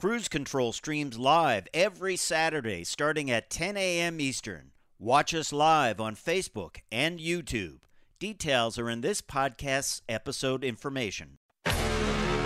Cruise Control streams live every Saturday starting at 10 a.m. Eastern. Watch us live on Facebook and YouTube. Details are in this podcast's episode information.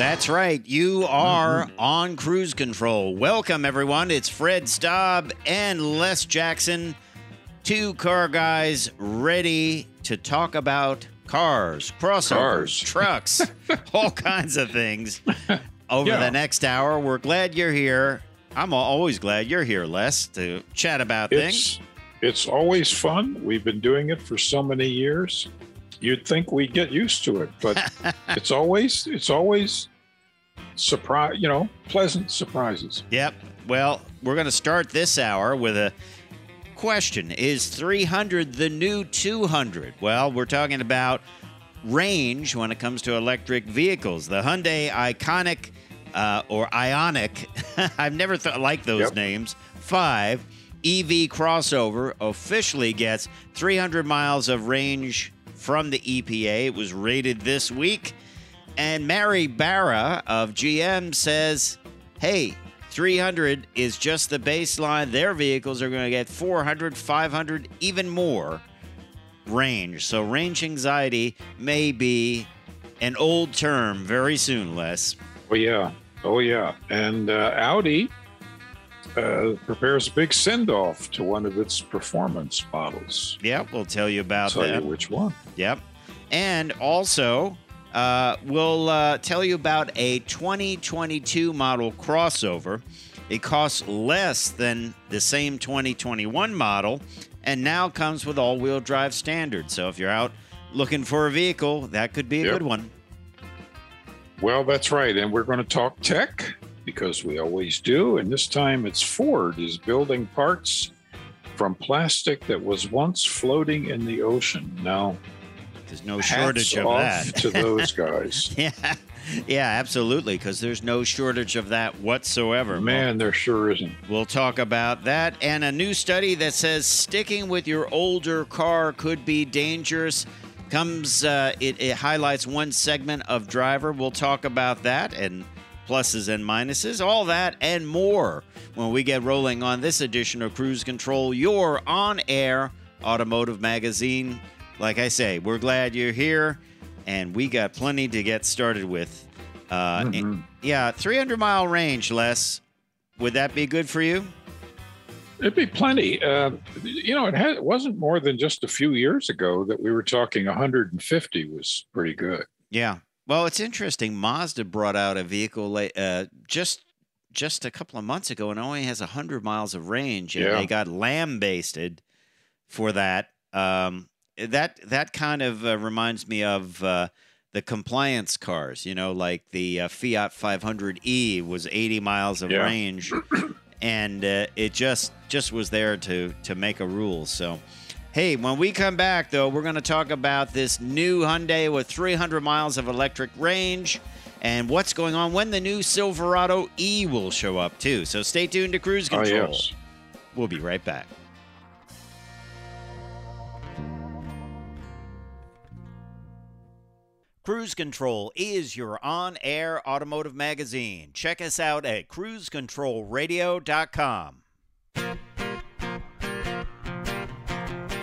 That's right. You are mm-hmm. on cruise control. Welcome, everyone. It's Fred Staub and Les Jackson, two car guys ready to talk about cars, crossovers, Cars. trucks, all kinds of things over Yeah. the next hour. We're glad you're here. I'm always glad you're here, Les, to chat about things. It's it's always fun. We've been doing it for so many years. You'd think we'd get used to it, but it's always it's always surprise. You know, pleasant surprises. Yep. Well, we're going to start this hour with a question Is 300 the new 200? Well, we're talking about range when it comes to electric vehicles. The Hyundai Iconic uh, or Ioniq, I've never th- liked those Yep. names, 5 EV crossover officially gets 300 miles of range from the EPA. It was rated this week. And Mary Barra of GM says, hey, 300 is just the baseline. Their vehicles are going to get 400, 500, even more range. So range anxiety may be an old term very soon, Les. Oh yeah, oh yeah. And uh, Audi uh, prepares a big send off to one of its performance models. Yep, we'll tell you I'll about tell that. you which one. Yep. And also, uh, we'll uh, tell you about a 2022 model crossover. It costs less than the same 2021 model and now comes with all wheel drive standard. So if you're out looking for a vehicle, that could be a Yep. good one. Well, that's right. And we're going to talk tech because we always do. And this time it's Ford is building parts from plastic that was once floating in the ocean. Now, There's no hats shortage of off that. to those guys. yeah. Yeah, absolutely, because there's no shortage of that whatsoever. Man, there sure isn't. We'll talk about that and a new study that says sticking with your older car could be dangerous. Comes, uh, it, it highlights one segment of driver. We'll talk about that and pluses and minuses, all that and more when we get rolling on this edition of Cruise Control, your on air automotive magazine. Like I say, we're glad you're here and we got plenty to get started with. Uh, Mhm. yeah, 300 mile range, Les. Would that be good for you? It'd be plenty. Uh, you know, it, had, it wasn't more than just a few years ago that we were talking 150 was pretty good. Yeah. Well, it's interesting. Mazda brought out a vehicle uh, just just a couple of months ago, and only has hundred miles of range, and Yeah. they got lambasted for that. Um, that that kind of uh, reminds me of uh, the compliance cars. You know, like the uh, Fiat 500e was 80 miles of Yeah. range, and uh, it just just was there to to make a rule. So. Hey, when we come back, though, we're going to talk about this new Hyundai with 300 miles of electric range and what's going on when the new Silverado E will show up, too. So stay tuned to Cruise Oh, Control. yes. We'll be right back. Cruise Control is your on air automotive magazine. Check us out at cruisecontrolradio.com.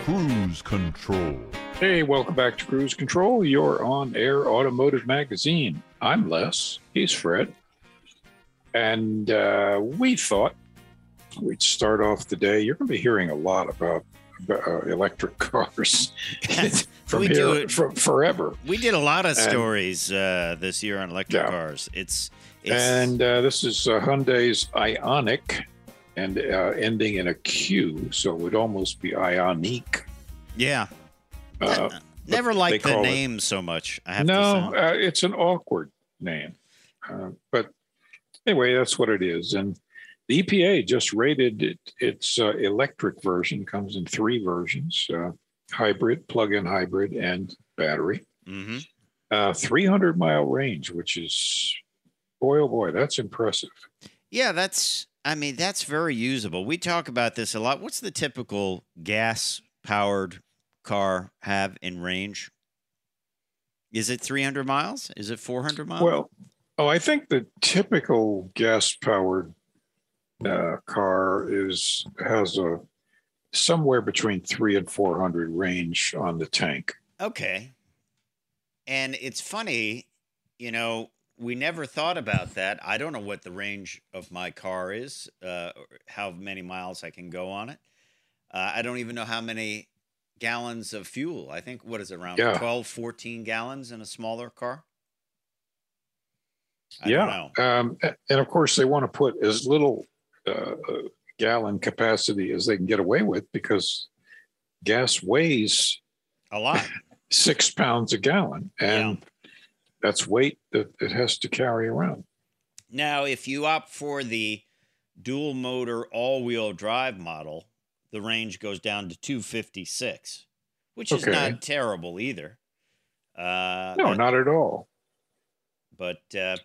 Cruise Control. Hey, welcome back to Cruise Control, your on air automotive magazine. I'm Les, he's Fred. And uh, we thought we'd start off the day. You're going to be hearing a lot about, about uh, electric cars from We here do it. from forever. We did a lot of And- stories uh, this year on electric Yeah. cars. It's, it's And uh, this is uh, Hyundai's Ioniq and uh, ending in a Q, so it would almost be Ionique. yeah. Uh, Never liked the call it- name so much. I have no, to say. uh, it's an awkward name. Uh, but anyway, that's what it is. And The EPA just rated it, its uh, electric version, comes in three versions uh, hybrid, plug in hybrid, and battery. hmm Uh, 300 mile range, which is, boy, oh boy, that's impressive. Yeah, that's. I mean, that's very usable. We talk about this a lot. What's the typical gas-powered car have in range? Is it 300 miles? Is it 400 miles? Well, oh, I think the typical gas powered uh, car is has a somewhere between three and 400 range on the tank. Okay. And it's funny, you know, we never thought about that. I don't know what the range of my car is, uh, or how many miles I can go on it. Uh, I don't even know how many gallons of fuel. I think, what is it, around Yeah. 12, 14 gallons in a smaller car? I yeah. don't know. Um, and of course, they want to put as little uh, uh, gallon capacity as they can get away with because gas weighs A lot. six pounds a gallon. And that's weight that it has to carry around. Now, if you opt for the dual motor all wheel drive model, the range goes down to 256, which is not terrible either. Uh, No, but, not at all. but uh,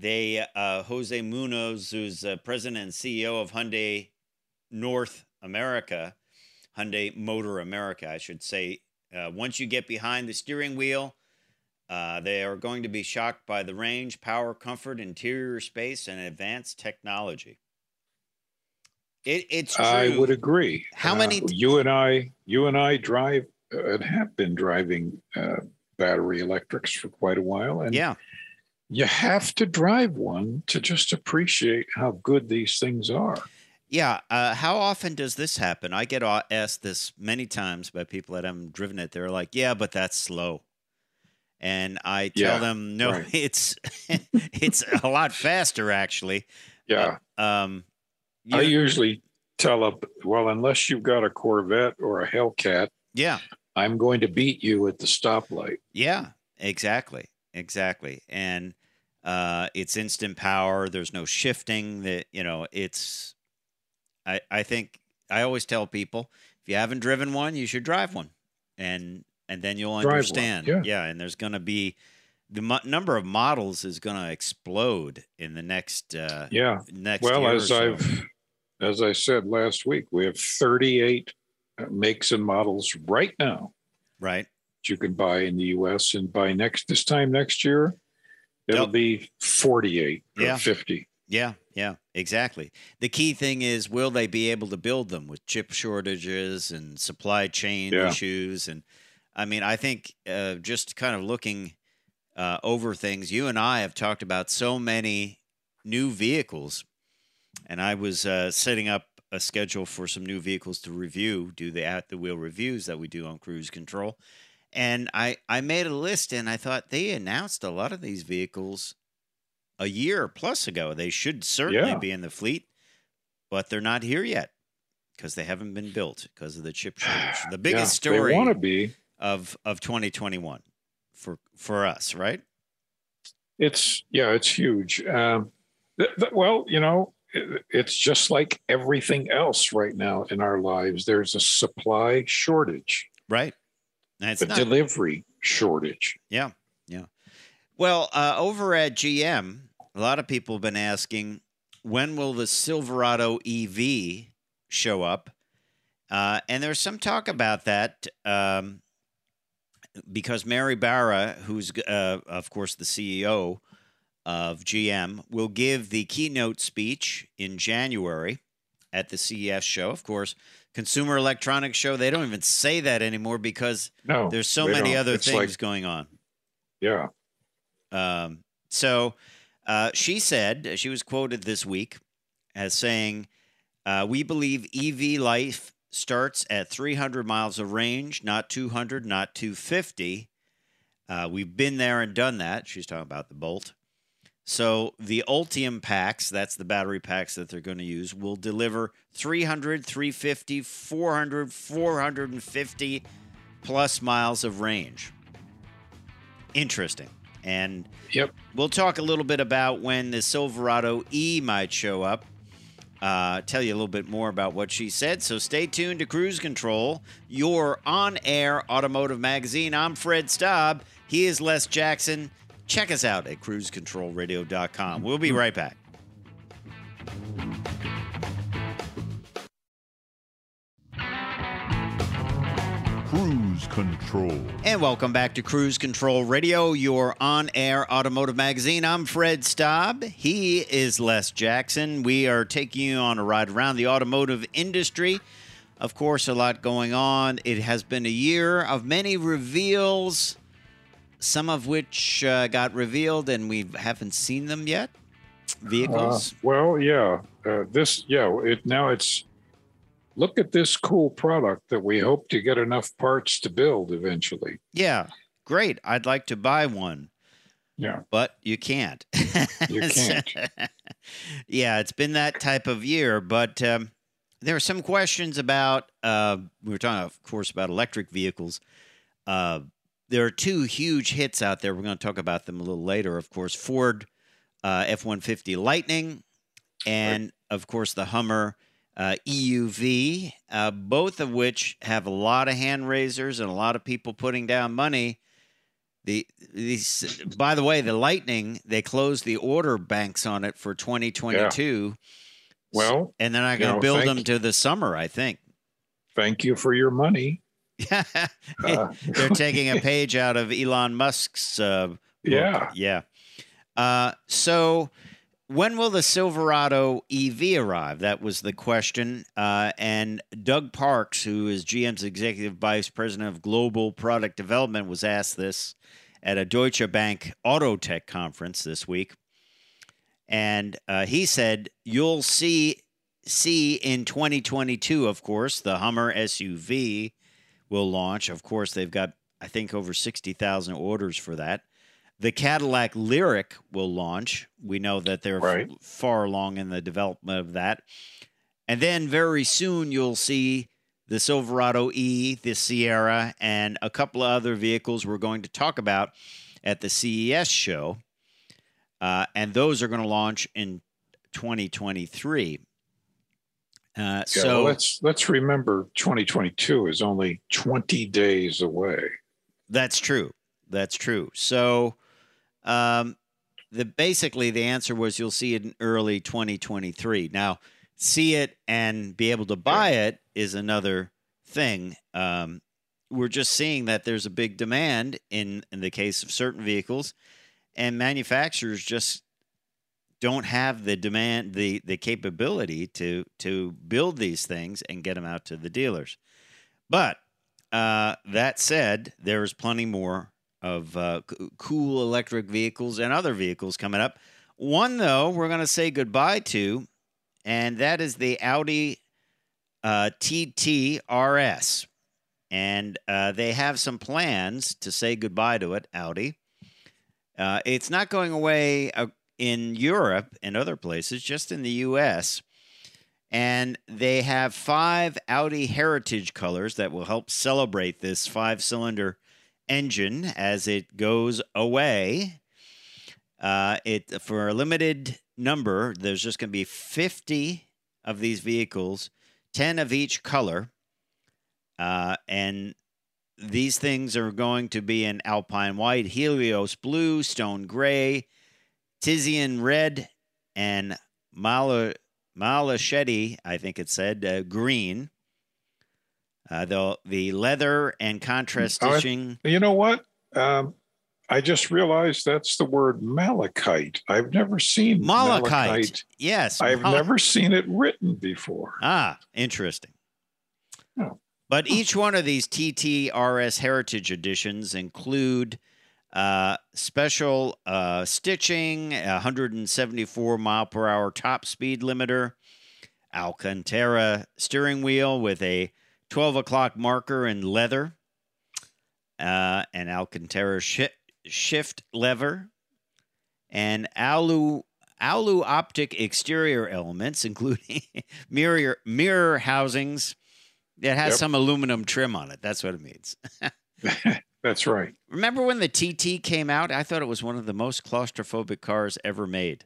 they, uh, Jose Munoz, who's uh, president and CEO of Hyundai North America, Hyundai Motor America, I should say, uh, once you get behind the steering wheel, uh, they are going to be shocked by the range, power, comfort, interior space, and advanced technology. It, it's true. I would agree. How Uh, many- you and I, you and I drive uh, and have been driving uh, battery electrics for quite a while, and Yeah, you have to drive one to just appreciate how good these things are. yeah. Uh, how often does this happen? I get asked this many times by people that haven't driven it. They're like, "Yeah, but that's slow," and I tell Yeah, them, "No, right. it's it's a lot faster, actually." Yeah, Um, I usually tell them, well, unless you've got a Corvette or a Hellcat, yeah, I'm going to beat you at the stoplight. Yeah, exactly, exactly, and uh, it's instant power. There's no shifting. That you know, it's. I I think I always tell people if you haven't driven one, you should drive one, and and then you'll Drive understand. yeah. yeah, and there's going to be the mo- number of models is going to explode in the next uh, Yeah. next. Well, as so. I've as I said last week, we have 38 uh, makes and models right now right. you can buy in the U.S. and by next this time next year, it'll Yep. be 48 or Yeah. 50. Yeah, yeah, exactly. The key thing is will they be able to build them with chip shortages and supply chain Yeah. issues? And I mean, I think uh, just kind of looking uh, over things, you and I have talked about so many new vehicles. And I was uh, setting up a schedule for some new vehicles to review, do the at the wheel reviews that we do on cruise control. And I, I made a list and I thought they announced a lot of these vehicles a year plus ago. They should certainly Yeah. be in the fleet, but they're not here yet because they haven't been built because of the chip shortage. The biggest yeah, story want to be. of of 2021 for for us, right? It's yeah, it's huge. Um, th- th- well, you know, it, it's just like everything else right now in our lives. There's a supply shortage, Right. It's a not, delivery shortage. yeah, yeah. Well, uh, over at GM, a lot of people have been asking when will the Silverado EV show up, uh, and there's some talk about that. Um, because Mary Barra, who's uh, of course the CEO of GM, will give the keynote speech in January at the CES show. Of course, Consumer Electronics Show. They don't even say that anymore because No, there's so many don't. other It's things like- going on. yeah, Um, so uh, she said, she was quoted this week as saying, uh, We believe EV life starts at 300 miles of range, not 200, not 250. Uh, we've been there and done that. She's talking about the Bolt. So the Ultium packs, that's the battery packs that they're going to use, will deliver 300, 350, 400, 450 plus miles of range. Interesting. And yep. We'll talk a little bit about when the Silverado E might show up. uh, tell you a little bit more about what she said. So stay tuned to Cruise Control, your on air automotive magazine. I'm Fred Staub. He is Les Jackson. Check us out at cruisecontrolradio.com. We'll be right back. Cruise Control. And welcome back to Cruise Control Radio, your on air automotive magazine. I'm Fred Staub. He is Les Jackson. We are taking you on a ride around the automotive industry. Of course, a lot going on. It has been a year of many reveals, some of which uh, got revealed and we haven't seen them yet. Vehicles. Uh, well, yeah. Uh, this, yeah. It now it's look at this cool product that we hope to get enough parts to build eventually. yeah, great. I'd like to buy one. Yeah, but you can't. you can't. yeah, it's been that type of year, but um, there are some questions about. Uh, we were talking, of course, about electric vehicles. Uh, there are two huge hits out there. We're going to talk about them a little later. Of course, Ford uh, F one fifty Lightning, and of course the Hummer uh, EUV. Uh, both of which have a lot of hand raisers and a lot of people putting down money. The these, by the way, the Lightning they closed the order banks on it for 2022. Well, and they're not going to build them to the summer. I think. thank you for your money. Uh, they're taking a page out of Elon Musk's. Uh. Yeah. yeah. Uh, so, when will the Silverado EV arrive? That was the question. Uh, and Doug Parks, who is GM's executive vice president of global product development, was asked this at a Deutsche Bank Auto Tech conference this week. And uh, he said, "You'll see see in 2022, of course, the Hummer SUV will launch. Of course, they've got I think over 60,000 orders for that. The Cadillac Lyriq will launch. We know that they're f- far along in the development of that. And then very soon you'll see the Silverado E, the Sierra, and a couple of other vehicles we're going to talk about at the CES show. Uh, and those are going to launch in 2023. Uh, Yeah, so let's let's remember 2022 is only 20 days away. That's true. That's true. So, um, the basically the answer was you'll see it in early 2023. Now, see it and be able to buy it is another thing. Um, we're just seeing that there's a big demand in in the case of certain vehicles, and manufacturers just don't have the demand the the capability to to build these things and get them out to the dealers. But uh, that said, there is plenty more of uh, c- cool electric vehicles and other vehicles coming up. One, though, we're going to say goodbye to, and that is the Audi uh, TT RS. And uh, they have some plans to say goodbye to it, Audi. Uh, it's not going away uh, in Europe and other places, just in the U.S and they have five Audi heritage colors that will help celebrate this five cylinder engine as it goes away. Uh, it for a limited number, there's just going to be 50 of these vehicles, 10 of each color. Uh, and these things are going to be in Alpine White, Helios Blue, Stone Gray, Tizian Red, and Mala Malachetti, I think it said, uh, green. Uh, the the leather and contrast stitching. You know what? Um, I just realized that's the word malachite. I've never seen Malachite. Yes. I've never seen it written before. Ah, interesting. Oh. But each one of these TTRS Heritage Editions include uh, special uh, stitching, 174 mile per hour top speed limiter, Alcantara steering wheel with a 12 o'clock marker in leather, uh, an Alcantara shi- shift lever, and alu alu optic exterior elements, including mirror mirror housings that has Yep. some aluminum trim on it. That's what it means. That's right. Remember when the TT came out? I thought it was one of the most claustrophobic cars ever made.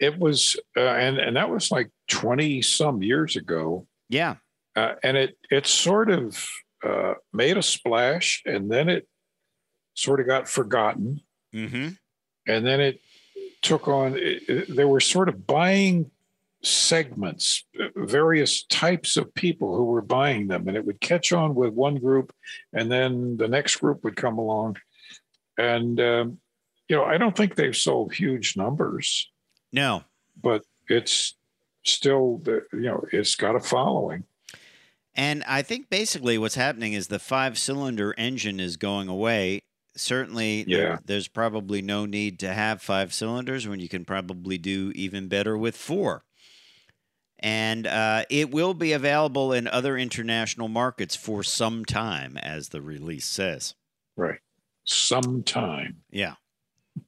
it was, uh, and and that was like twenty some years ago, Yeah. uh, and it it sort of uh, made a splash, and then it sort of got forgotten, Mm-hmm. and then it took on. It, it- they were sort of buying segments, various types of people who were buying them, and it would catch on with one group, and then the next group would come along, and um, you know, I don't think they've sold huge numbers, No. but it's still, the, you know, it's got a following. And I think basically what's happening is the five cylinder engine is going away. Certainly, there- Yeah. there's probably no need to have five cylinders when you can probably do even better with four. And uh, it will be available in other international markets for some time, as the release says. Right. Sometime. Yeah.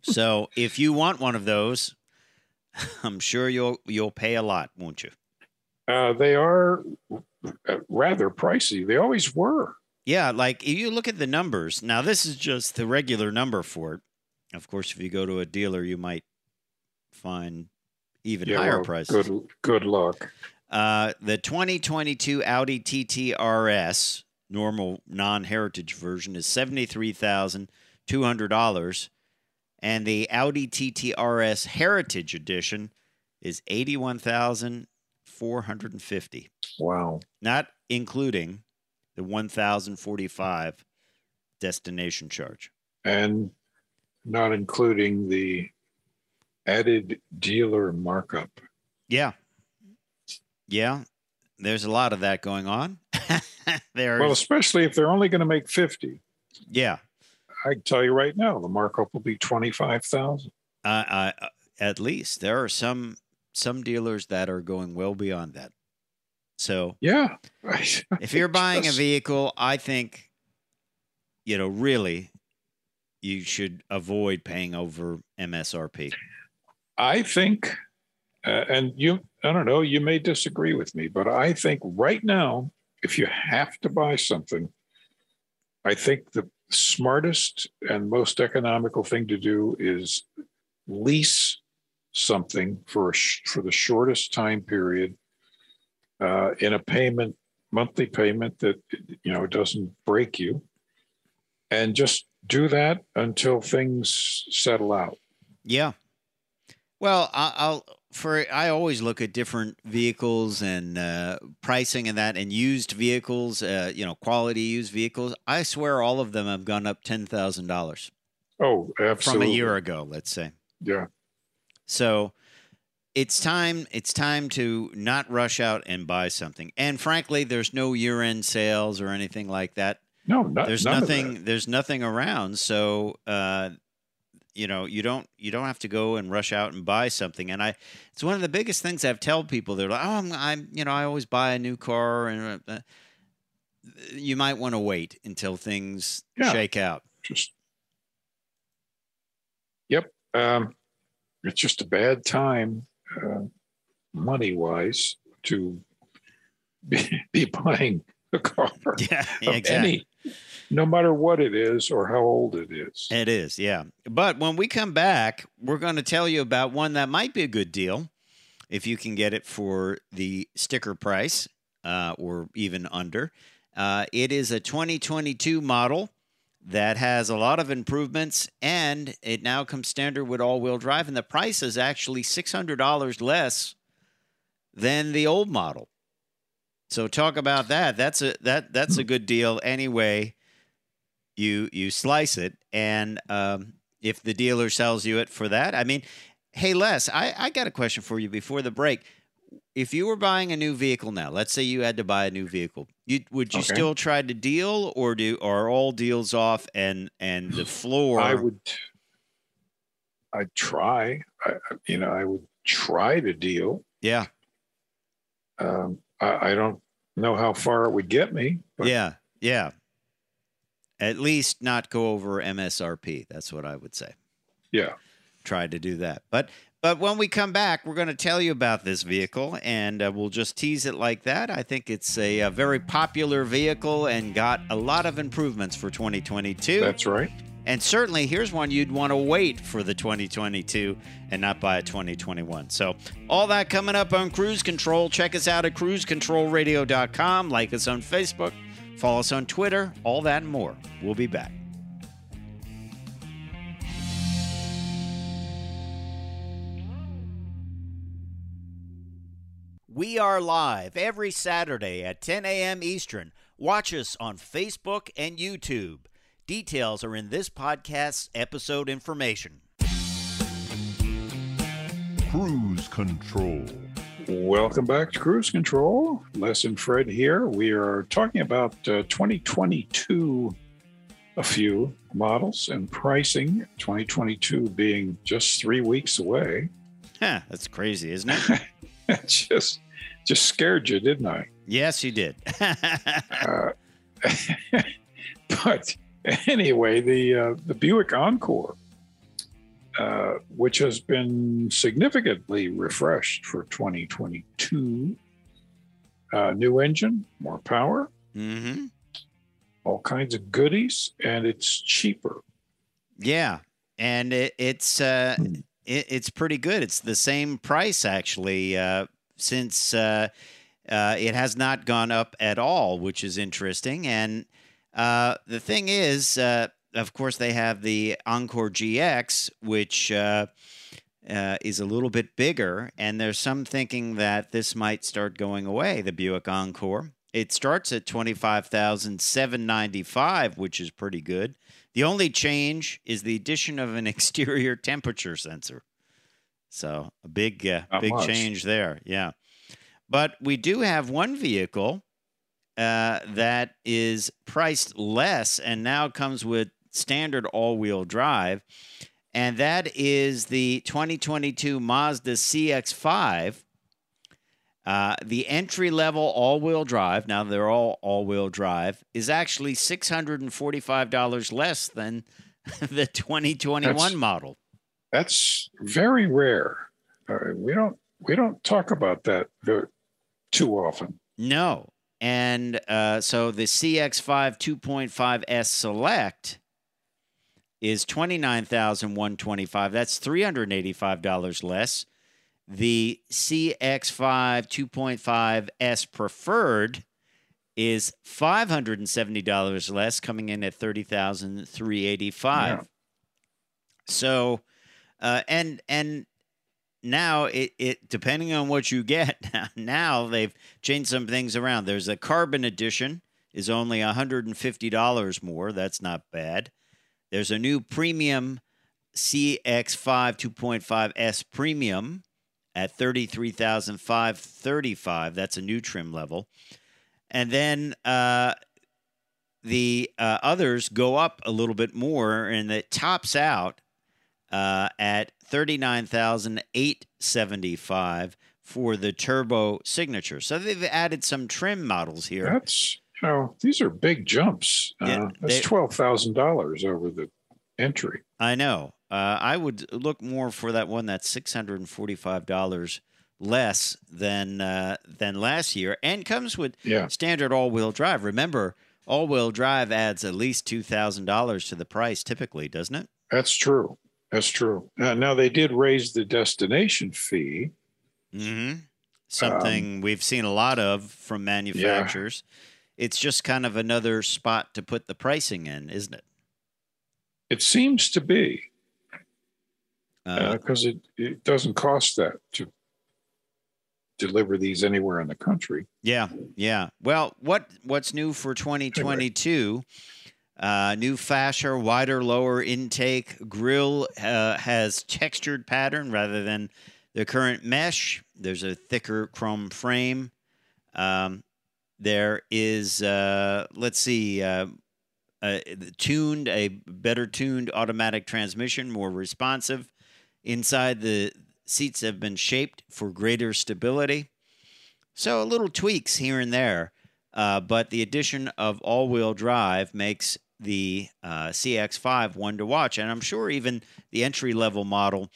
So if you want one of those, I'm sure you'll you'll pay a lot, won't you? Uh, they are uh, rather pricey. They always were. Yeah, like if you look at the numbers. Now this is just the regular number for it. Of course, if you go to a dealer, you might find even higher well, prices. Good, good luck. Uh, the 2022 Audi TT RS normal non-heritage version is seventy-three thousand two hundred dollars, and the Audi TT RS Heritage Edition is eighty-one thousand four hundred and fifty, Wow. not including the one thousand forty-five destination charge. And not including the added dealer markup. Yeah, yeah. There's a lot of that going on. there Well, especially if they're only going to make 50. yeah. I can tell you right now, the markup will be 25,000. Uh, uh, at least there are some some dealers that are going well beyond that. So Yeah. if you're buying a vehicle, I think you know really you should avoid paying over MSRP. I think, uh, and you, I don't know, you may disagree with me, but I think right now, if you have to buy something, I think the smartest and most economical thing to do is lease something for a for the shortest time period uh, in a payment, monthly payment that you know doesn't break you, and just do that until things settle out. Yeah. Well, I- I'll for I always look at different vehicles and uh, pricing and that, and used vehicles. Uh, you know, quality used vehicles. I swear, all of them have gone up ten thousand dollars Oh, from a year ago. Let's say. Yeah. So it's time it's time to not rush out and buy something. And frankly, there's no year-end sales or anything like that. No, not, there's nothing there's nothing around, so uh you know, you don't you don't have to go and rush out and buy something. And I it's one of the biggest things I've tell people. They're like, "Oh, I'm, I'm you know, I always buy a new car and uh, you might want to wait until things Yeah. shake out." Just. Yep. Um, it's just a bad time, uh, money wise, to be, be buying a car Yeah, exactly. any, no matter what it is or how old it is. It is, yeah. But when we come back, we're going to tell you about one that might be a good deal if you can get it for the sticker price uh, or even under. Uh, it is a 2022 model that has a lot of improvements and it now comes standard with all wheel drive. And the price is actually $600 less than the old model. So talk about that. That's a that that's a good deal anyway you you slice it and um, if the dealer sells you it for that i mean hey les I, I got a question for you before the break if you were buying a new vehicle now let's say you had to buy a new vehicle you, would you Okay. still try to deal or do are all deals off and and the floor I would, I'd try, I, you know, I would try to deal. yeah Um, I, I don't know how far it would get me, but yeah yeah at least not go over msrp that's what i would say yeah. try to do that. But but when we come back, we're going to tell you about this vehicle, and uh, we'll just tease it like that. I think it's a, a very popular vehicle and got a lot of improvements for 2022. That's right. And certainly, here's one you'd want to wait for the 2022 and not buy a 2021. So, all that coming up on Cruise Control. Check us out at cruisecontrolradio.com. Like us on Facebook. Follow us on Twitter. All that and more. We'll be back. We are live every Saturday at 10 a.m. Eastern. Watch us on Facebook and YouTube. Details are in this podcast's episode information. Cruise Control. Welcome back to Cruise Control. Les and Fred here. We are talking about uh, 2022, a few models and pricing. 2022 being just three weeks away. Huh, that's crazy, isn't it? It just, just scared you, didn't I? yes, you did. Uh, but anyway, the uh, the Buick Encore, uh, which has been significantly refreshed for 2022, uh, new engine, more power, hmm all kinds of goodies, and it's cheaper. Yeah, and it, it's uh, it, it's pretty good. It's the same price actually uh, since uh, uh, it has not gone up at all, which is interesting. And uh, the thing is, uh, of course, they have the Encore GX, which. Uh, uh, is a little bit bigger, and there's some thinking that this might start going away. The Buick Encore. It starts at twenty five thousand seven ninety five, which is pretty good. The only change is the addition of an exterior temperature sensor. So a big, uh, big much. change there. Yeah, but we do have one vehicle uh, that is priced less and now comes with standard all-wheel drive, and that is the 2022 Mazda CX-5. Uh, the entry level all wheel drive, now they're all all wheel drive, is actually $645 less than the 2021 That's- model. That's very rare. Uh, we don't we don't talk about that too often. No. And uh, so the CX5 2.5S Select is 29,125. That's $385 less. The CX5 2.5S Preferred is $570 less, coming in at 30,385. Yeah. So, uh, and and now it, it depending on what you get now they've changed some things around. There's a carbon edition is only $150 more. That's not bad. There's a new premium cx5 2.5s premium at 33535 that's a new trim level. And then uh, the uh, others go up a little bit more and it tops out uh, at thirty nine thousand eight seventy five for the turbo signature. So they've added some trim models here. That's you know these are big jumps. Yeah, uh, that's they- twelve thousand dollars over the entry. I know. Uh, I would look more for that one that's six hundred and forty five dollars less than uh, than last year, and comes with Yeah. standard all wheel drive. Remember, all wheel drive adds at least two thousand dollars to the price typically, doesn't it? That's true. That's true. Uh, now they did raise the destination fee. Mm-hmm. Something we've seen a lot of from manufacturers. It's just kind of another spot to put the pricing in, isn't it? It seems to be Uh, because it, it doesn't cost that to deliver these anywhere in the country. yeah, yeah. Well, what what's new for 2022? Uh, new fascia, wider, lower intake. Grill uh, has textured pattern rather than the current mesh. There's a thicker chrome frame. Um, there is, uh, let's see, uh, uh, tuned, a better tuned automatic transmission, more responsive. Inside, the seats have been shaped for greater stability. So, a little tweaks here and there. Uh, but the addition of all wheel drive makes the uh, CX5 one to watch. And I'm sure even the entry level model,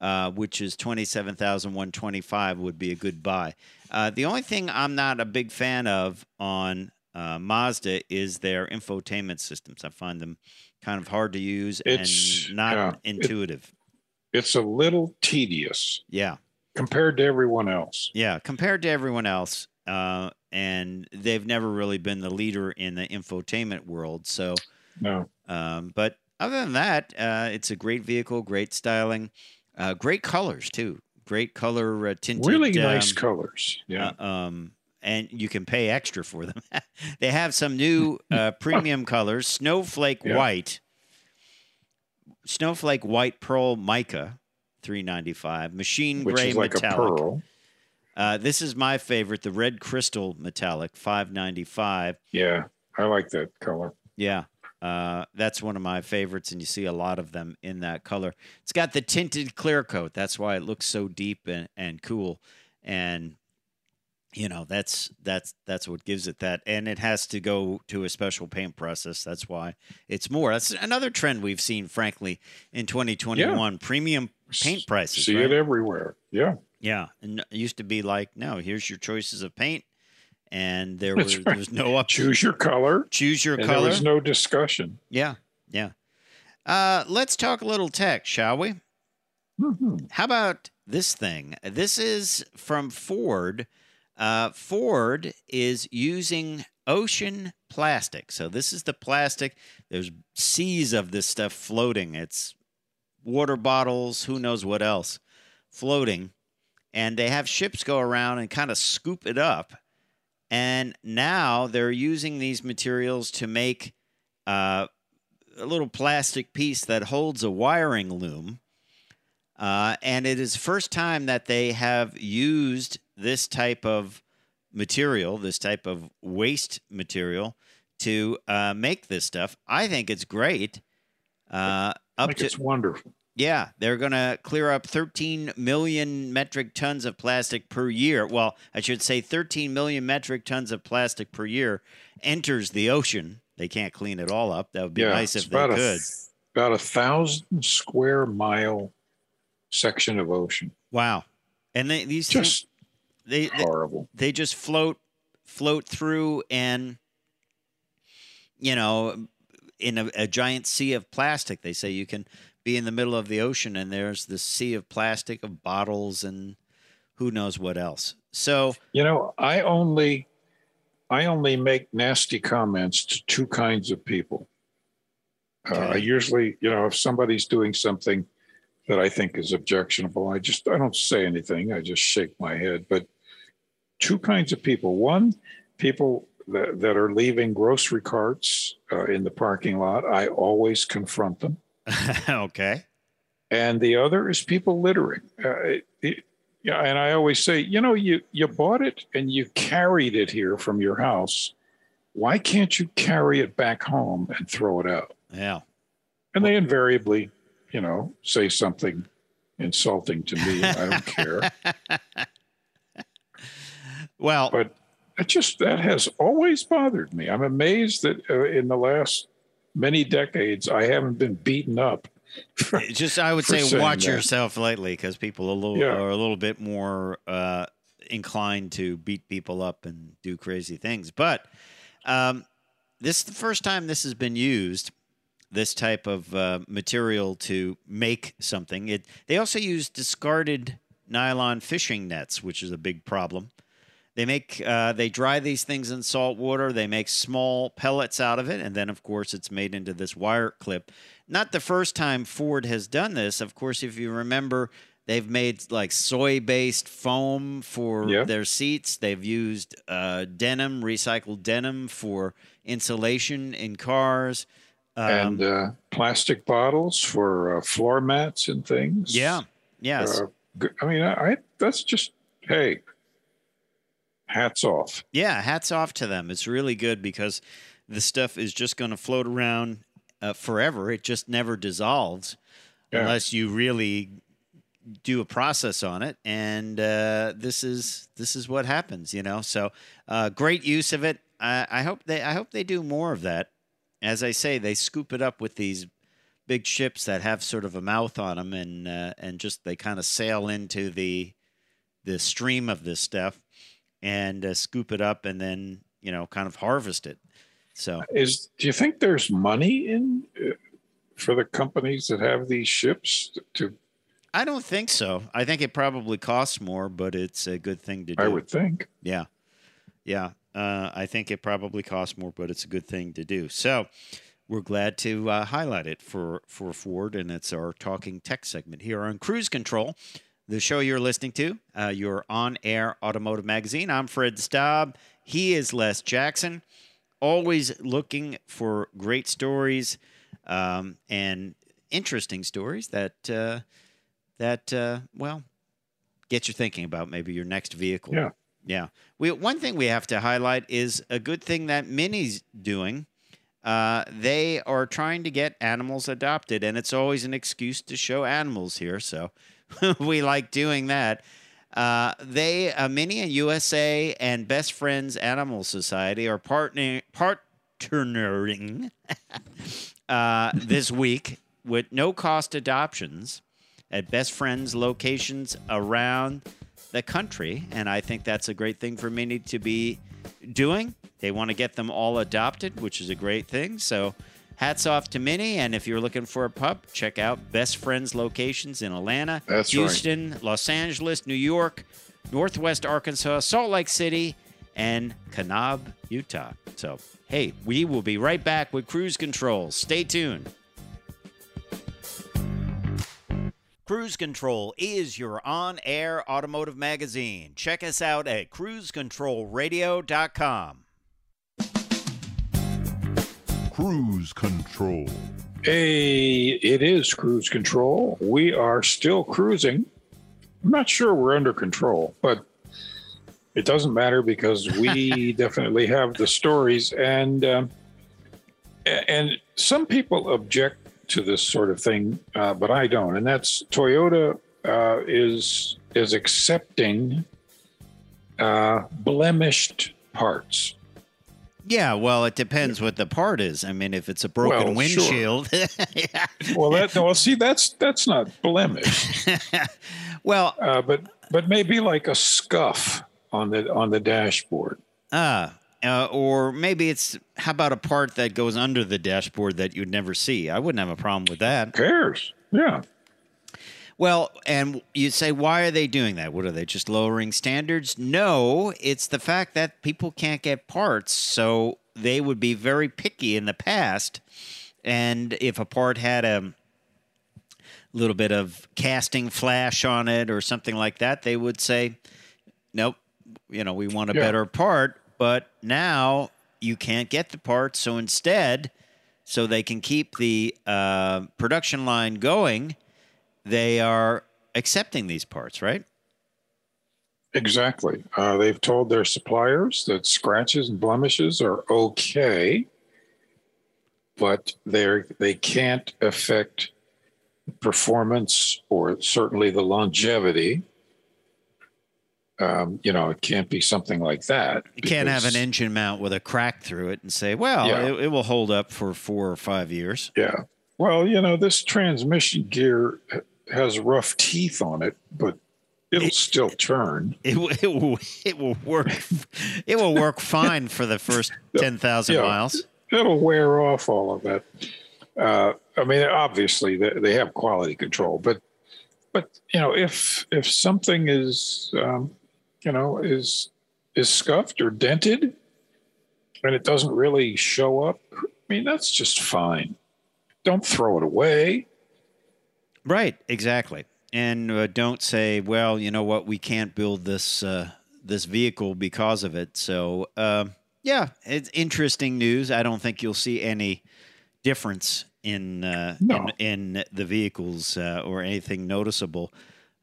uh, which is 27125 would be a good buy. Uh, the only thing I'm not a big fan of on uh, Mazda is their infotainment systems. I find them kind of hard to use It's- and not yeah, it- intuitive. It's a little tedious yeah, compared to everyone else. yeah. Compared to everyone else, uh, and they've never really been the leader in the infotainment world. So, No, um, but other than that, uh, it's a great vehicle, great styling, uh, great colors too. Great color uh, tinted. really nice um, colors. Yeah. Uh, um, and you can pay extra for them. they have some new uh, premium colors: snowflake Yeah. white, snowflake white pearl mica, three ninety five, machine which gray is like metallic. a pearl. Uh, this is my favorite, the red crystal metallic, five ninety five. Yeah, I like that color. Yeah. Uh, that's one of my favorites, and you see a lot of them in that color. It's got the tinted clear coat. That's why it looks so deep and, and cool. And you know, that's that's that's what gives it that. And it has to go to a special paint process. That's why it's more. That's another trend we've seen, frankly, in 2021. Premium paint prices. See right? it everywhere. Yeah, Yeah, and it used to be like, no, here's your choices of paint, and there That's was right. there was no up. choose your color. choose your color. There was no discussion. Yeah, yeah. Uh, let's talk a little tech, shall we? Mhm. How about this thing? This is from Ford. Uh, Ford is using ocean plastic. So this is the plastic. There's seas of this stuff floating. It's water bottles, who knows what else, floating. And they have ships go around and kind of scoop it up. And now they're using these materials to make uh, a little plastic piece that holds a wiring loom. Uh, and it is first time that they have used this type of material, this type of waste material, to uh, make this stuff. I think it's great. Uh, I up think to it's wonderful. Yeah, they're going to clear up 13 million metric tons of plastic per year. Well, I should say 13 million metric tons of plastic per year enters the ocean. They can't clean it all up. That would be yeah, nice if they about could. A, about a thousand square mile section of ocean. wow. And they, these things, Just they, they horrible. they just float float through and you know in a, a giant sea of plastic. They say you can be in the middle of the ocean and there's this sea of plastic of bottles and who knows what else. So You know, I only I only make nasty comments to two kinds of people. Uh, I Okay. usually, you know, if somebody's doing something that I think is objectionable, I just I don't say anything. I just shake my head. But two kinds of people. One, people that, that are leaving grocery carts uh, in the parking lot. I always confront them. okay. and the other is people littering. Uh, it, yeah, and I always say, you know, you you bought it and you carried it here from your house. Why can't you carry it back home and throw it out? Yeah. And they invariably, you know, say something insulting to me. I don't care, Well, but it just that has always bothered me. I'm amazed that uh, in the last many decades I haven't been beaten up. for- just I would say watch that. yourself lately because people are a little Yeah. are a little bit more uh, inclined to beat people up and do crazy things. But um, this is the first time this has been used. This type of uh, material to make something. It they also use discarded nylon fishing nets, which is a big problem. They make uh, they dry these things in salt water. They make small pellets out of it, and then of course it's made into this wire clip. Not the first time Ford has done this. Of course, if you remember, they've made like soy-based foam for Yeah. their seats. They've used uh, denim, recycled denim for insulation in cars. Um, and uh, plastic bottles for uh, floor mats and things. yeah, yes. Uh, I mean, I, I that's just hey, hats off. Yeah, hats off to them. It's really good because the stuff is just going to float around uh, forever. It just never dissolves Yeah. unless you really do a process on it. And uh, this is this is what happens, you know. So uh, great use of it. I, I hope they I hope they do more of that. As I say, they scoop it up with these big ships that have sort of a mouth on them, and uh, and just they kind of sail into the the stream of this stuff and uh, scoop it up and then you know, kind of harvest it. So Is do you think there's money in uh, for the companies that have these ships to? I don't think so. I think it probably costs more, but it's a good thing to do. I would think. Yeah. Yeah. Uh, I think it probably costs more, but it's a good thing to do. So we're glad to uh, highlight it for, for Ford, and it's our Talking Tech segment here on Cruise Control, the show you're listening to, uh, your on air automotive magazine. I'm Fred Staub. He is Les Jackson, always looking for great stories um, and interesting stories that, uh, that uh, well, get you thinking about maybe your next vehicle. Yeah. Yeah. We one thing we have to highlight is a good thing that Mini's doing. Uh, they are trying to get animals adopted, and it's always an excuse to show animals here. So we like doing that. Uh, they, uh, USA and Best Friends Animal Society are partnering partnering uh, this week with no cost adoptions at Best Friends locations around the country. And I think that's a great thing for Mini to be doing. They want to get them all adopted, which is a great thing. So hats off to Mini. And if you're looking for a pup, check out Best Friends locations in Atlanta, That's right. Houston, Los Angeles, New York, Northwest Arkansas, Salt Lake City, and Kanab, Utah. So, hey, we will be right back with Cruise Control. Stay tuned. Cruise Control is your on air automotive magazine. Check us out at cruisecontrolradio.com. Cruise Control. Hey, it is cruise control. We are still cruising. I'm not sure we're under control, but it doesn't matter because we definitely have the stories. And um, and some people object to this sort of thing, uh, but I don't. And that's Toyota uh, is is accepting uh, blemished parts. Yeah, well, it depends what the part is. I mean, if it's a broken Well, sure. windshield, yeah. Well, that well, see, that's that's not blemish. well, uh, but but maybe like a scuff on the on the dashboard. ah, uh, or maybe it's how about a part that goes under the dashboard that you'd never see? I wouldn't have a problem with that. Who cares? Yeah, Well, and you say, why are they doing that? What are they just lowering standards? No, it's the fact that people can't get parts, so they would be very picky in the past. And if a part had a little bit of casting flash on it or something like that, they would say, nope, you know, we want a Yeah. better part. But now you can't get the part, so instead, so they can keep the uh, production line going they are accepting these parts, right? exactly. Uh, they've told their suppliers that scratches and blemishes are okay, but they're they can't affect performance or certainly the longevity. Um, you know, it can't be something like that. You can't have an engine mount with a crack through it and say, well, Yeah. it, it will hold up for four or five years. Yeah. Well, you know, this transmission gear has rough teeth on it, but it'll still turn. It, will- it will it will work it will work fine for the first ten thousand Yeah. miles. It'll wear off all of that. Uh, I mean, obviously they, they have quality control, but but you know, if if something is um, you know is is scuffed or dented, and it doesn't really show up, I mean, that's just fine. Don't throw it away. Right, exactly. And uh, don't say, well, you know what, we can't build this uh, this vehicle because of it. So, um yeah, it's interesting news. I don't think you'll see any difference in uh, No. in, in the vehicles uh, or anything noticeable.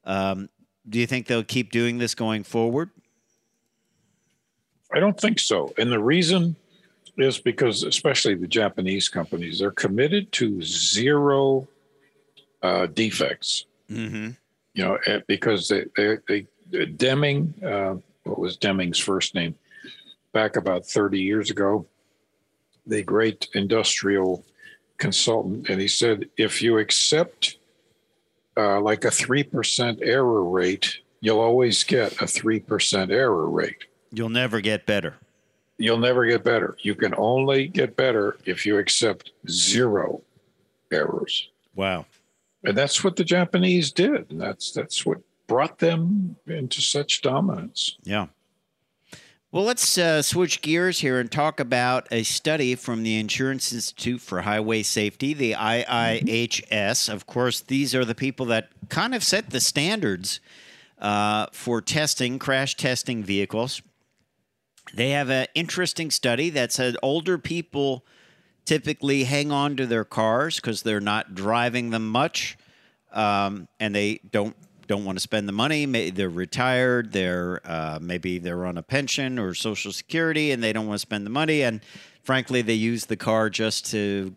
Um, do you think they'll keep doing this going forward? I don't think so. And the reason is because, especially the Japanese companies, they're committed to zero uh, defects. Mm-hmm. You know, because they, they, they Deming, uh, what was Deming's first name? Back about 30 years ago, the great industrial consultant, and he said, if you accept uh, like a 3% error rate, you'll always get a 3% error rate. You'll never get better. you'll never get better. You can only get better if you accept zero errors. Wow. And that's what the Japanese did. And that's that's what brought them into such dominance. Yeah. Well, let's uh, switch gears here and talk about a study from the Insurance Institute for Highway Safety, the IIHS. Of course, these are the people that kind of set the standards uh, for testing, crash testing vehicles. They have an interesting study that said older people typically hang on to their cars because they're not driving them much, um, and they don't don't want to spend the money. Maybe they're retired. They're uh, maybe they're on a pension or Social Security, and they don't want to spend the money. And frankly, they use the car just to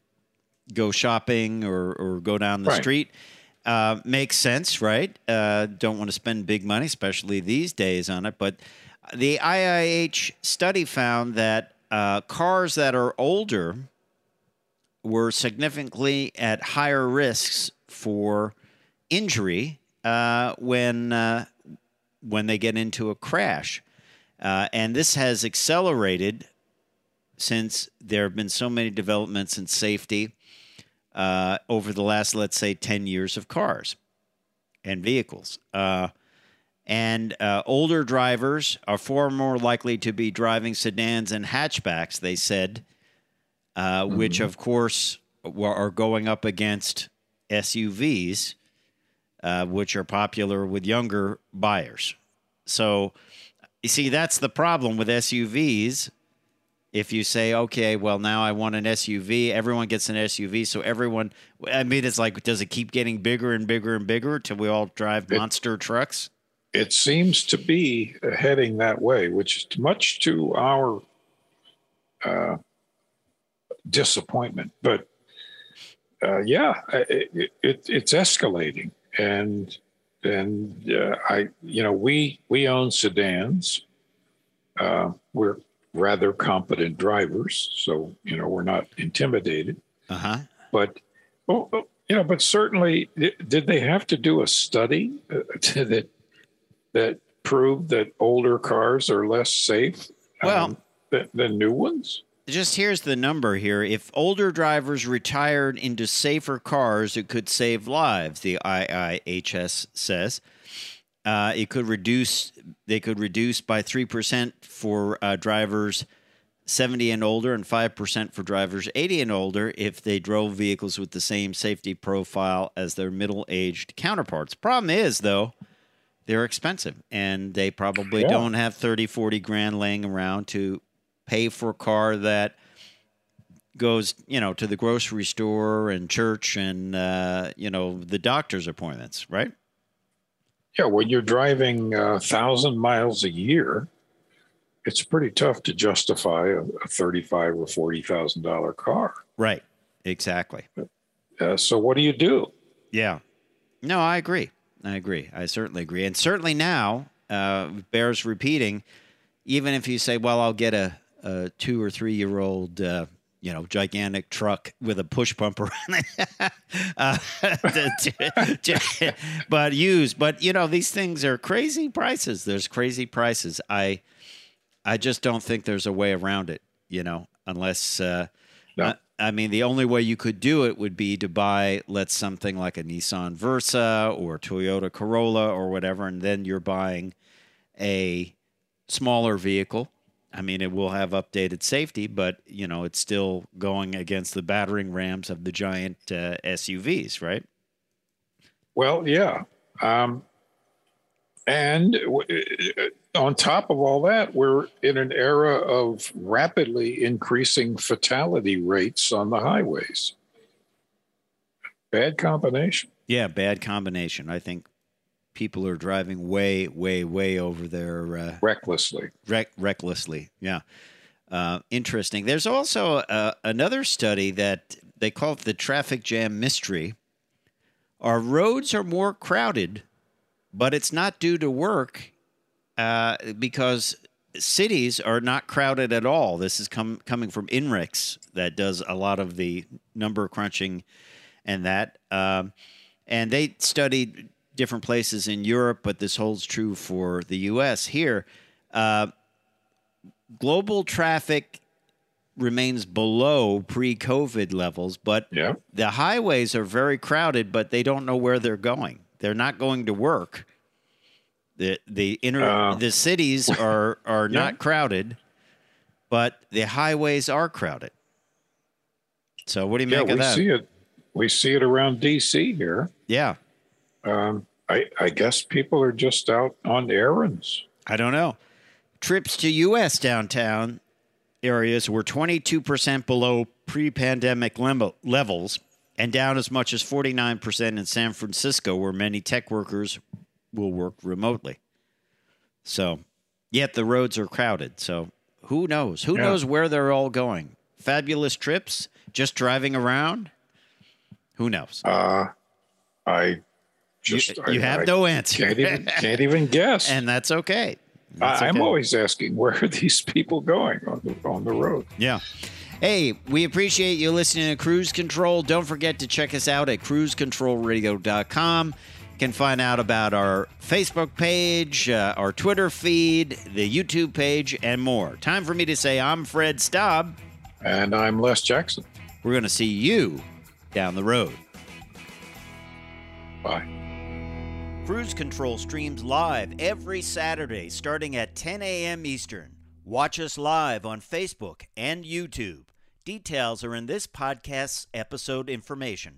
go shopping or, or go down the Right. street. Uh, makes sense, right? Uh, don't want to spend big money, especially these days, on it. But the IIH study found that uh, cars that are older were significantly at higher risks for injury uh, when uh, when they get into a crash, uh, and this has accelerated since there have been so many developments in safety uh, over the last, let's say, ten years of cars and vehicles. Uh, and uh, older drivers are far more likely to be driving sedans and hatchbacks, they said, uh, which of course are going up against SUVs, uh, which are popular with younger buyers. So, you see, that's the problem with SUVs. If you say, okay, well, now I want an SUV, everyone gets an SUV. So, everyone, I mean, it's like, does it keep getting bigger and bigger and bigger till we all drive It- monster trucks? It seems to be heading that way, which is much to our uh, disappointment. But uh, yeah, it, it, it's escalating, and and uh, I, you know, we we own sedans. Uh, we're rather competent drivers, so you know we're not intimidated. Uh huh. But well, well, you know, but certainly, did they have to do a study uh, that that proved that older cars are less safe? Well- um, than, than new ones. Just here's the number here. If older drivers retired into safer cars, it could save lives, the IIHS says. Uh, it could reduce, they could reduce by 3% for uh, drivers 70 and older and 5% for drivers 80 and older if they drove vehicles with the same safety profile as their middle aged counterparts. Problem is, though, they're expensive and they probably Yeah. don't have 30, 40 grand laying around to pay for a car that goes, you know, to the grocery store and church and, uh, you know, the doctor's appointments, right? Yeah, when you're driving a thousand miles a year, it's pretty tough to justify a, a thirty-five or forty thousand dollar car. Right. Exactly. Uh, so what do you do? Yeah. No, I agree. I agree. I certainly agree. And certainly now, uh, bears repeating, even if you say, well, I'll get a, a two or three year old, uh, you know, gigantic truck with a push pumper on it. uh, to- to- but used. But, you know, these things are crazy prices. There's crazy prices. I, I just don't think there's a way around it, you know, unless, uh, No. I, I mean, the only way you could do it would be to buy, let's something like a Nissan Versa or Toyota Corolla or whatever, and then you're buying a smaller vehicle. I mean, it will have updated safety, but you know, it's still going against the battering rams of the giant uh, SUVs, right? Well, yeah. Um, and w- on top of all that, we're in an era of rapidly increasing fatality rates on the highways. Bad combination. Yeah, bad combination. I think people are driving way, way, way over their uh, Recklessly. Rec- recklessly. Yeah. Uh, interesting. There's also uh, another study that they call it the traffic jam mystery. Our roads are more crowded, but it's not due to work uh, because cities are not crowded at all. This is com- coming from INRIX that does a lot of the number crunching and that. Um, and they studied different places in Europe, but this holds true for the U.S. Here, uh, global traffic remains below pre-COVID levels, but Yeah. the highways are very crowded, but they don't know where they're going. They're not going to work. The the inner Uh, the cities are are Yeah. not crowded, but the highways are crowded. So what do you Yeah, make we of that? see it. We see it around DC here. Yeah, Um, I, I guess people are just out on errands. I don't know. Trips to U.S. downtown areas were 22% below pre-pandemic lem- levels and down as much as 49% in San Francisco, where many tech workers will work remotely. So, yet the roads are crowded. So, who knows? Who Yeah. knows where they're all going? Fabulous trips, just driving around. Who knows? Uh, I just you, I- you have I no answer, can't even can't even guess. and that's okay. That's I, I'm okay. always asking where are these people going on the on the road. Yeah. Hey, we appreciate you listening to Cruise Control. Don't forget to check us out at cruisecontrolradio.com. You can find out about our Facebook page, uh, our Twitter feed, the YouTube page, and more. Time for me to say I'm Fred Staub. And I'm Les Jackson. We're going to see you down the road. Bye. Cruise Control streams live every Saturday starting at 10 a.m. Eastern. Watch us live on Facebook and YouTube. Details are in this podcast's episode information.